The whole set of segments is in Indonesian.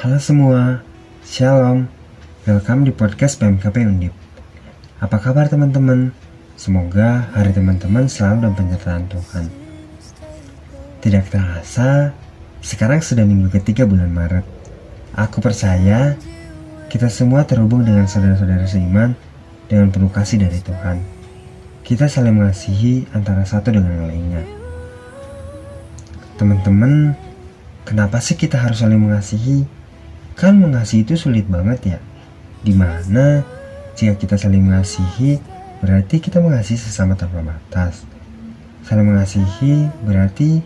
Halo semua, Shalom. Welcome di podcast PMKP Undip. Apa kabar teman-teman? Semoga hari teman-teman selalu dalam penyertaan Tuhan. Tidak terasa, sekarang sudah minggu ketiga bulan Maret. Aku percaya kita semua terhubung dengan saudara-saudara seiman dengan penuh kasih dari Tuhan. Kita saling mengasihi antara satu dengan lainnya. Teman-teman, kenapa sih kita harus saling mengasihi? Kan mengasihi itu sulit banget ya. Di mana jika kita saling mengasihi, berarti kita mengasihi sesama tanpa batas. Saling mengasihi berarti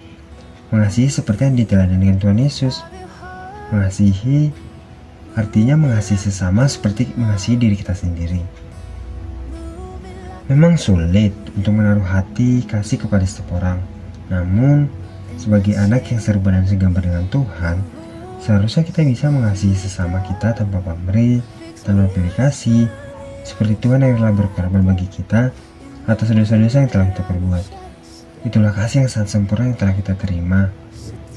mengasihi seperti yang diteladan dengan Tuhan Yesus. Mengasihi artinya mengasihi sesama seperti mengasihi diri kita sendiri. Memang sulit untuk menaruh hati kasih kepada setiap orang. Namun, sebagai anak yang serba dan segambar dengan Tuhan, Seharusnya kita bisa mengasihi sesama kita tanpa pamrih, tanpa pilih kasih, seperti Tuhan yang telah berkorban bagi kita atas dosa-dosa yang telah kita perbuat. Itulah kasih yang sangat sempurna yang telah kita terima.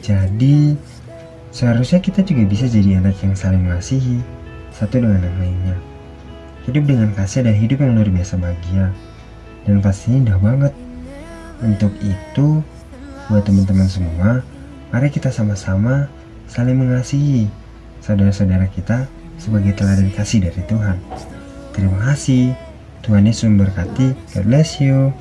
Jadi, seharusnya kita juga bisa jadi anak yang saling mengasihi satu dengan yang lainnya. Hidup dengan kasih dan hidup yang luar biasa bahagia. Dan pastinya indah banget. Untuk itu, buat teman-teman semua, mari kita sama-sama saling mengasihi saudara-saudara kita sebagai teladan kasih dari Tuhan. Terima kasih. Tuhan Yesus memberkati. God bless you.